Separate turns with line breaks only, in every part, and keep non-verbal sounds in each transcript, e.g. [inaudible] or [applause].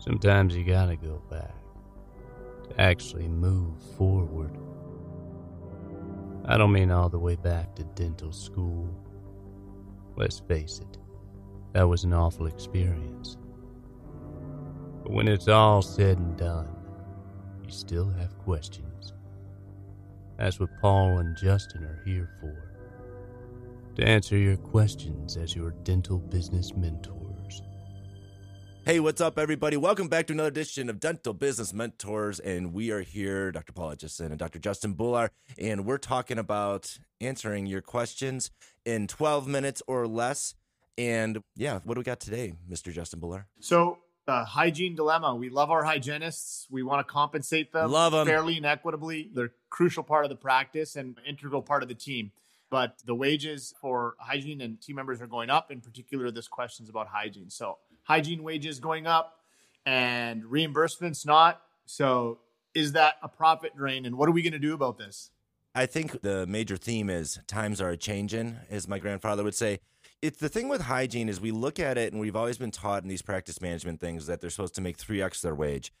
Sometimes you gotta go back to actually move forward. I don't mean all the way back to dental school. Let's face it, that was an awful experience. But when it's all said and done, you still have questions. That's what Paul and Justin are here for to answer your questions as your dental business mentors.
Hey, what's up, everybody? Welcome back to another edition of Dental Business Mentors. And we are here, Dr. Paul Etchison and Dr. Justin Bular, and we're talking about answering your questions in 12 minutes or less. And yeah, what do we got today, Mr. Justin Bular?
So, uh, hygiene dilemma. We love our hygienists. We want to compensate them
Love 'em.
fairly and equitably. They're a crucial part of the practice and integral part of the team. But the wages for hygiene and team members are going up. In particular, this question's about hygiene. So, hygiene wages going up and reimbursements not. So, is that a profit drain? And what are we going to do about this?
I think the major theme is times are changing, as my grandfather would say. It's the thing with hygiene is we look at it and we've always been taught in these practice management things that they're supposed to make 3x their wage.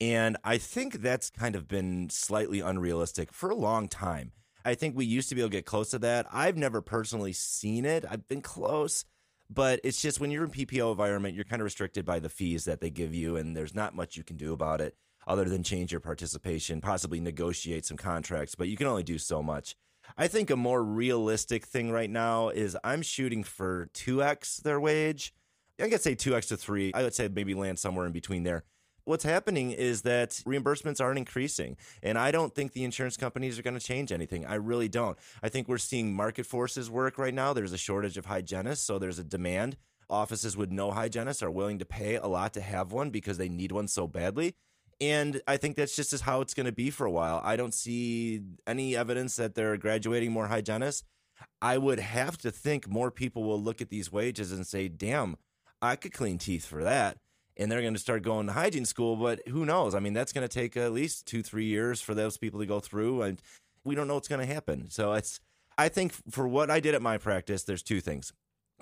And I think that's kind of been slightly unrealistic for a long time. I think we used to be able to get close to that. I've never personally seen it. I've been close, but it's just when you're in PPO environment, you're kind of restricted by the fees that they give you, and there's not much you can do about it other than change your participation, possibly negotiate some contracts, but you can only do so much. I think a more realistic thing right now is I'm shooting for 2x their wage. I could say 2x to 3. I would say maybe land somewhere in between there. What's happening is that reimbursements aren't increasing. And I don't think the insurance companies are going to change anything. I really don't. I think we're seeing market forces work right now. There's a shortage of hygienists, so there's a demand. Offices with no hygienists are willing to pay a lot to have one because they need one so badly. And I think that's just as how it's going to be for a while. I don't see any evidence that they're graduating more hygienists. I would have to think more people will look at these wages and say, damn, I could clean teeth for that. And they're going to start going to hygiene school. But who knows? I mean, that's going to take at least two, three years for those people to go through. And we don't know what's going to happen. So it's, I think for what I did at my practice, there's two things.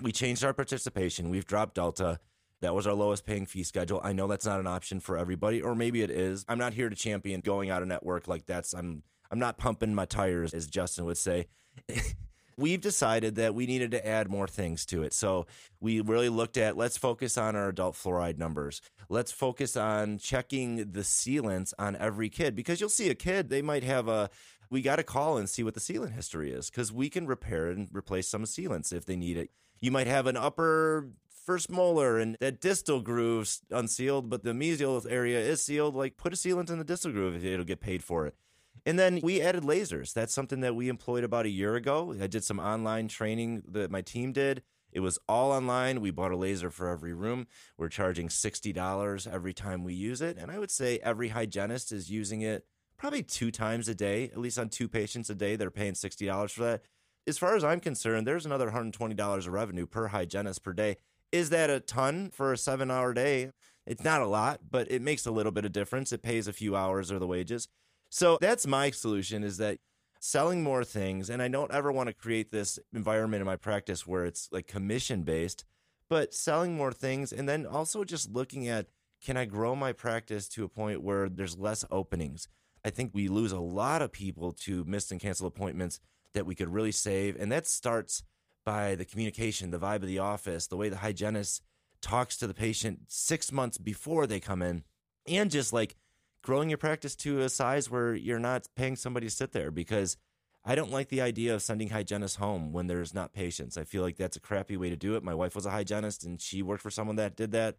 We changed our participation. We've dropped Delta. That was our lowest paying fee schedule. I know that's not an option for everybody, or maybe it is. I'm not here to champion going out of network like that's I'm I'm not pumping my tires, as Justin would say. [laughs] We've decided that we needed to add more things to it. So we really looked at let's focus on our adult fluoride numbers. Let's focus on checking the sealants on every kid because you'll see a kid, they might have a we got to call and see what the sealant history is because we can repair and replace some sealants if they need it. You might have an upper first molar and that distal groove's unsealed, but the mesial area is sealed. Like put a sealant in the distal groove it'll get paid for it. And then we added lasers. That's something that we employed about a year ago. I did some online training that my team did. It was all online. We bought a laser for every room. We're charging $60 every time we use it. And I would say every hygienist is using it probably two times a day, at least on two patients a day. They're paying $60 for that. As far as I'm concerned, there's another $120 of revenue per hygienist per day. Is that a ton for a seven hour day? It's not a lot, but it makes a little bit of difference. It pays a few hours or the wages. So that's my solution is that selling more things. And I don't ever want to create this environment in my practice where it's like commission based, but selling more things. And then also just looking at can I grow my practice to a point where there's less openings? I think we lose a lot of people to missed and canceled appointments that we could really save. And that starts by the communication, the vibe of the office, the way the hygienist talks to the patient six months before they come in, and just like growing your practice to a size where you're not paying somebody to sit there because I don't like the idea of sending hygienists home when there's not patients. I feel like that's a crappy way to do it. My wife was a hygienist and she worked for someone that did that.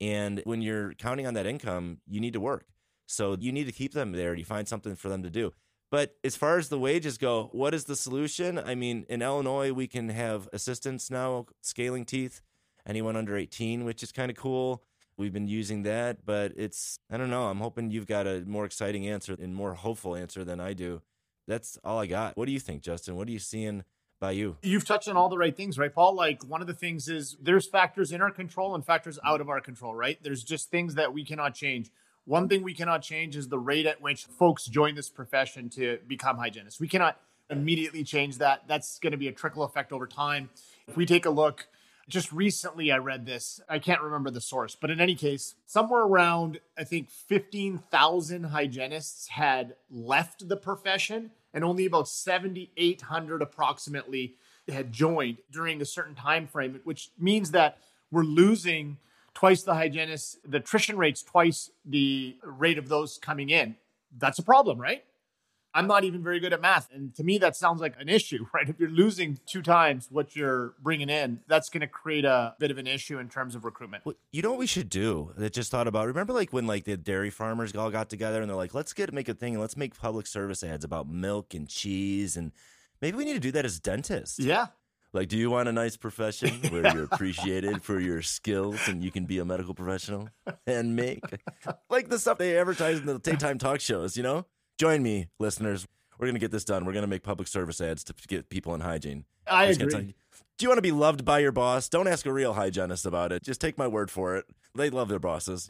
And when you're counting on that income, you need to work. So you need to keep them there. You find something for them to do. But as far as the wages go, what is the solution? I mean, in Illinois, we can have assistants now scaling teeth, anyone under 18, which is kind of cool. We've been using that, but it's, I don't know. I'm hoping you've got a more exciting answer and more hopeful answer than I do. That's all I got. What do you think, Justin? What are you seeing by you?
You've touched on all the right things, right, Paul? Like one of the things is there's factors in our control and factors out of our control, right? There's just things that we cannot change. One thing we cannot change is the rate at which folks join this profession to become hygienists. We cannot immediately change that. That's going to be a trickle effect over time. If we take a look, Just recently, I read this. I can't remember the source, but in any case, somewhere around, I think, 15,000 hygienists had left the profession, and only about 7,800 approximately had joined during a certain time frame, which means that we're losing twice the hygienists, the attrition rate's twice the rate of those coming in. That's a problem, right? I'm not even very good at math. And to me, that sounds like an issue, [laughs] right? If you're losing two times what you're bringing in, that's going to create a bit of an issue in terms of recruitment.
Well, you know what we should do? That just thought about. Remember, like when like the dairy farmers all got together and they're like, let's get make a thing and let's make public service ads about milk and cheese and maybe we need to do that as dentists.
Yeah.
Like, do you want a nice profession where you're appreciated for your skills and you can be a medical professional and make like the stuff they advertise in the daytime talk shows? You know. Join me, listeners. We're going to get this done. We're going to make public service ads to get people in hygiene.
I agree.
Do you want to be loved by your boss? Don't ask a real hygienist about it. Just take my word for it. They love their bosses.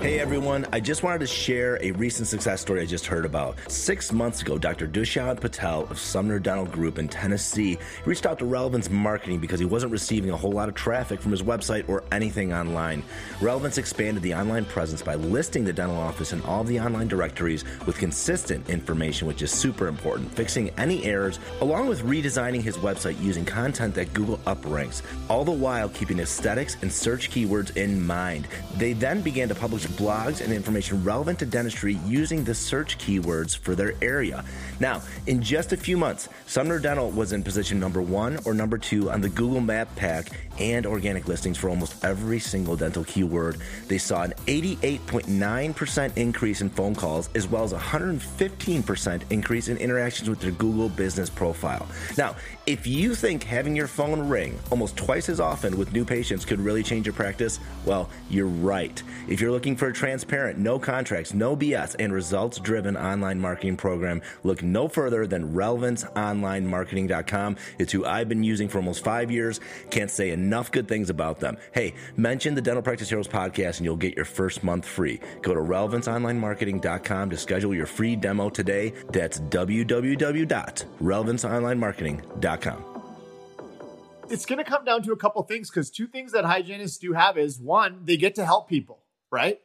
Hey everyone, I just wanted to share a recent success story I just heard about. Six months ago, Dr. Dushyant Patel of Sumner Dental Group in Tennessee reached out to Relevance Marketing because he wasn't receiving a whole lot of traffic from his website or anything online. Relevance expanded the online presence by listing the dental office in all the online directories with consistent information, which is super important, fixing any errors, along with redesigning his website using content that Google upranks, all the while keeping aesthetics and search keywords in mind. They then began to publish blogs and information relevant to dentistry using the search keywords for their area. Now, in just a few months, Sumner Dental was in position number one or number two on the Google Map Pack and organic listings for almost every single dental keyword. They saw an 88.9% increase in phone calls, as well as a 115% increase in interactions with their Google business profile. Now, if you think having your phone ring almost twice as often with new patients could really change your practice, well, you're right. If you're looking for a transparent, no contracts, no BS, and results driven online marketing program, look no further than relevanceonlinemarketing.com. It's who I've been using for almost five years. Can't say enough good things about them. Hey, mention the Dental Practice Heroes podcast and you'll get your first month free. Go to relevanceonlinemarketing.com to schedule your free demo today. That's www.relevanceonlinemarketing.com.
It's going to come down to a couple things because two things that hygienists do have is one, they get to help people, right?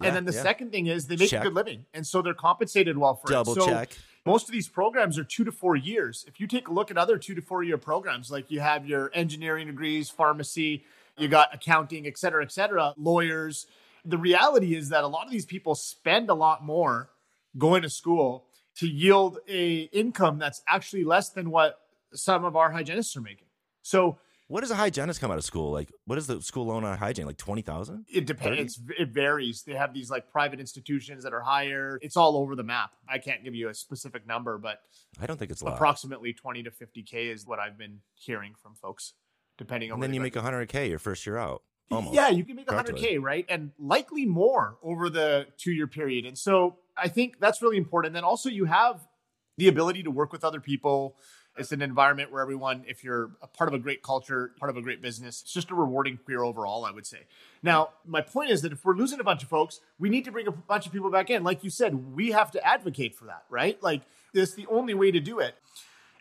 Yeah,
and then the
yeah.
second thing is they make
Check.
a good living. And so they're compensated well for
Double
it. So
check.
most of these programs are two to four years. If you take a look at other two to four year programs, like you have your engineering degrees, pharmacy, you got accounting, et cetera, et cetera, lawyers. The reality is that a lot of these people spend a lot more going to school to yield a income that's actually less than what some of our hygienists are making. So
What does a hygienist come out of school? Like, what is the school loan on hygiene? Like 20,000?
it depends. It varies. They have these like private institutions that are higher. It's all over the map. I can't give you a specific number, but
I don't think it's
approximately 20 to 50K is what I've been hearing from folks, depending on
and then you make 100K your first year out. Almost.
Yeah, you can make
Practically.
100K, right? And likely more over the two year period. And so I think that's really important. then also, you have the ability to work with other people. It's an environment where everyone, if you're a part of a great culture, part of a great business, it's just a rewarding career overall, I would say. Now, my point is that if we're losing a bunch of folks, we need to bring a bunch of people back in. Like you said, we have to advocate for that, right? Like, it's the only way to do it.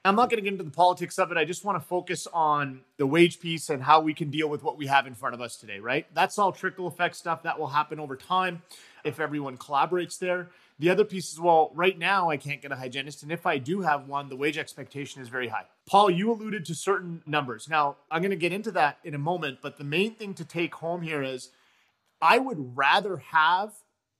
I'm not going to get into the politics of it. I just want to focus on the wage piece and how we can deal with what we have in front of us today, right? That's all trickle effect stuff that will happen over time if everyone collaborates there. The other piece is well, right now I can't get a hygienist. And if I do have one, the wage expectation is very high. Paul, you alluded to certain numbers. Now, I'm going to get into that in a moment. But the main thing to take home here is I would rather have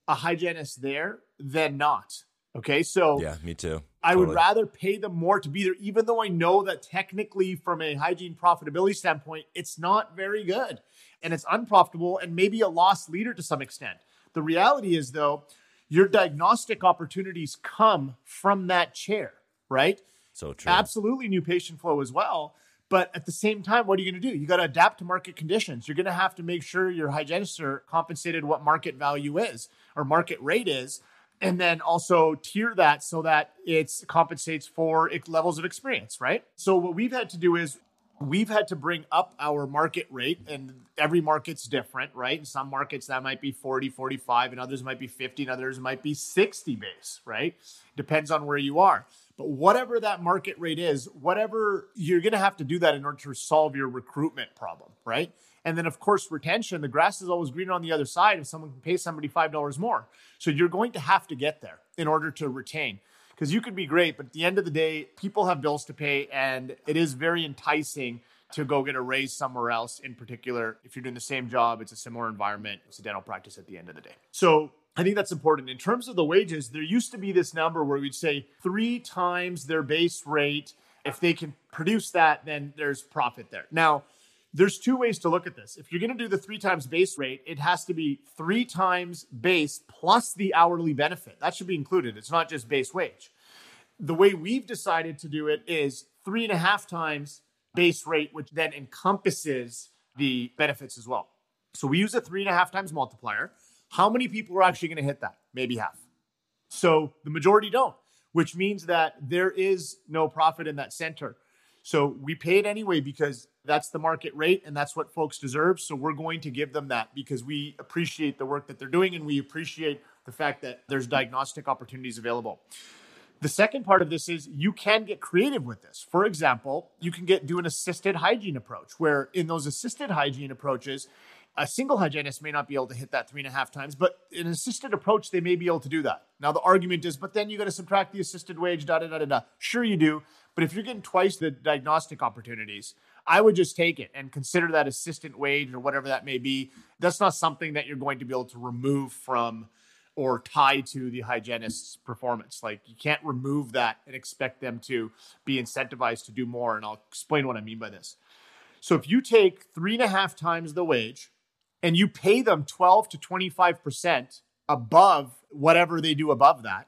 a hygienist there than not. Okay. So
Yeah, me too.
I would rather pay them more to be there, even though I know that technically, from a hygiene profitability standpoint, it's not very good and it's unprofitable and maybe a lost leader to some extent. The reality is, though, your diagnostic opportunities come from that chair, right?
So true.
Absolutely new patient flow as well. But at the same time, what are you going to do? You got to adapt to market conditions. You're going to have to make sure your hygienists are compensated what market value is or market rate is, and then also tier that so that it compensates for levels of experience, right? So what we've had to do is we've had to bring up our market rate and every market's different right? In some markets that might be 40 45 and others might be 50 and others might be 60 base right? Depends on where you are. But whatever that market rate is whatever you're going to have to do that in order to solve your recruitment problem right and then of course retention the grass is always greener on the other side if someone can pay somebody $5 more so you're going to have to get there in order to retain because you could be great, but at the end of the day, people have bills to pay, and it is very enticing to go get a raise somewhere else. In particular, if you're doing the same job, it's a similar environment, it's a dental practice at the end of the day. So I think that's important. In terms of the wages, there used to be this number where we'd say three times their base rate. If they can produce that, then there's profit there. Now, there's two ways to look at this. If you're going to do the three times base rate, it has to be three times base plus the hourly benefit. That should be included. It's not just base wage. The way we've decided to do it is three and a half times base rate, which then encompasses the benefits as well. So we use a three and a half times multiplier. How many people are actually going to hit that? Maybe half. So the majority don't, which means that there is no profit in that center. So we pay it anyway because that's the market rate and that's what folks deserve. So we're going to give them that because we appreciate the work that they're doing and we appreciate the fact that there's diagnostic opportunities available. The second part of this is you can get creative with this. For example, you can get do an assisted hygiene approach where in those assisted hygiene approaches, a single hygienist may not be able to hit that three and a half times, but in an assisted approach, they may be able to do that. Now, the argument is, but then you got to subtract the assisted wage, da da da da da. Sure, you do. But if you're getting twice the diagnostic opportunities, I would just take it and consider that assistant wage or whatever that may be. That's not something that you're going to be able to remove from or tie to the hygienist's performance. Like you can't remove that and expect them to be incentivized to do more. And I'll explain what I mean by this. So if you take three and a half times the wage and you pay them 12 to 25% above whatever they do above that,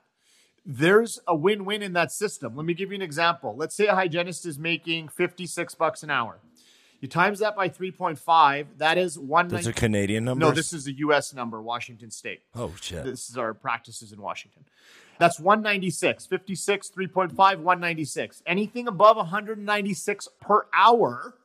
there's a win-win in that system. Let me give you an example. Let's say a hygienist is making 56 bucks an hour. You times that by 3.5, that is one.
Those are Canadian numbers?
No, this is a US number, Washington State.
Oh, shit.
This is our practices in Washington. That's 196. 56, 3.5, 196. Anything above 196 per hour,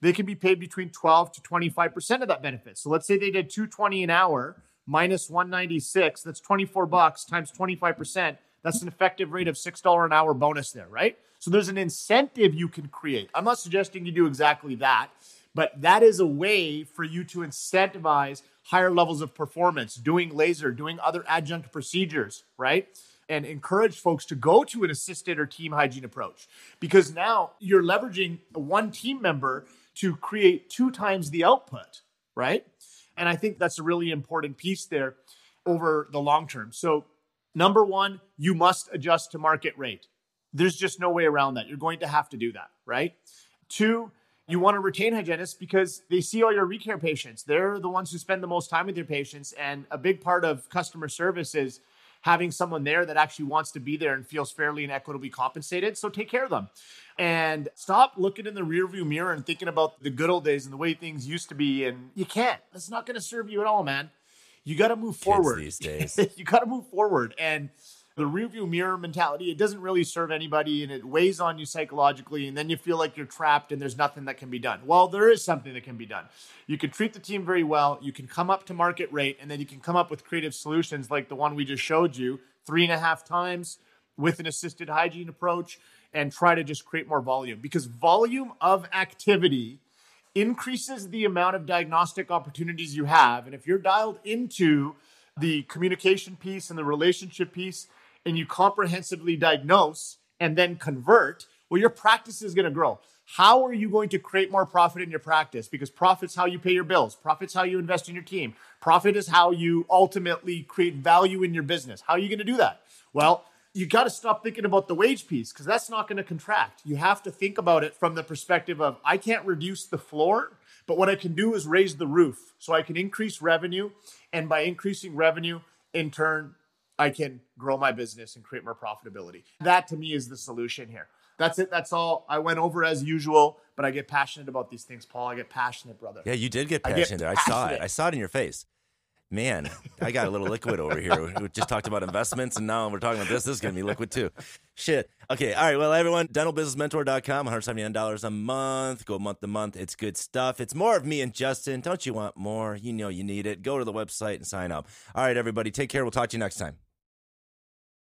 they can be paid between 12 to 25% of that benefit. So let's say they did 220 an hour minus 196, that's 24 bucks times 25%. That's an effective rate of $6 an hour bonus there, right? So there's an incentive you can create. I'm not suggesting you do exactly that, but that is a way for you to incentivize higher levels of performance, doing laser, doing other adjunct procedures, right? And encourage folks to go to an assisted or team hygiene approach because now you're leveraging one team member to create two times the output, right? And I think that's a really important piece there over the long term. So, number one, you must adjust to market rate. There's just no way around that. You're going to have to do that, right? Two, you want to retain hygienists because they see all your recare patients. They're the ones who spend the most time with your patients. And a big part of customer service is having someone there that actually wants to be there and feels fairly and equitably compensated. So take care of them and stop looking in the rearview mirror and thinking about the good old days and the way things used to be. And you can't. That's not going to serve you at all, man. You got to move forward
these [laughs] days.
you got to move forward and the rearview mirror mentality, it doesn't really serve anybody and it weighs on you psychologically. And then you feel like you're trapped and there's nothing that can be done. Well, there is something that can be done. You can treat the team very well. You can come up to market rate and then you can come up with creative solutions like the one we just showed you three and a half times with an assisted hygiene approach and try to just create more volume because volume of activity increases the amount of diagnostic opportunities you have. And if you're dialed into the communication piece and the relationship piece, and you comprehensively diagnose and then convert, well, your practice is going to grow. How are you going to create more profit in your practice? Because profit's how you pay your bills. Profit's how you invest in your team. Profit is how you ultimately create value in your business. How are you going to do that? Well, you got to stop thinking about the wage piece because that's not going to contract. You have to think about it from the perspective of I can't reduce the floor, but what I can do is raise the roof so I can increase revenue. And by increasing revenue, in turn, I can grow my business and create more profitability. That to me is the solution here. That's it. That's all. I went over as usual, but I get passionate about these things, Paul. I get passionate, brother.
Yeah, you did get passionate. I, I saw it. I saw it in your face. Man, I got a little liquid over here. We just talked about investments, and now we're talking about this. This is going to be liquid too. Shit. Okay, all right. Well, everyone, dentalbusinessmentor.com, $179 a month. Go month to month. It's good stuff. It's more of me and Justin. Don't you want more? You know you need it. Go to the website and sign up. All right, everybody, take care. We'll talk to you next time.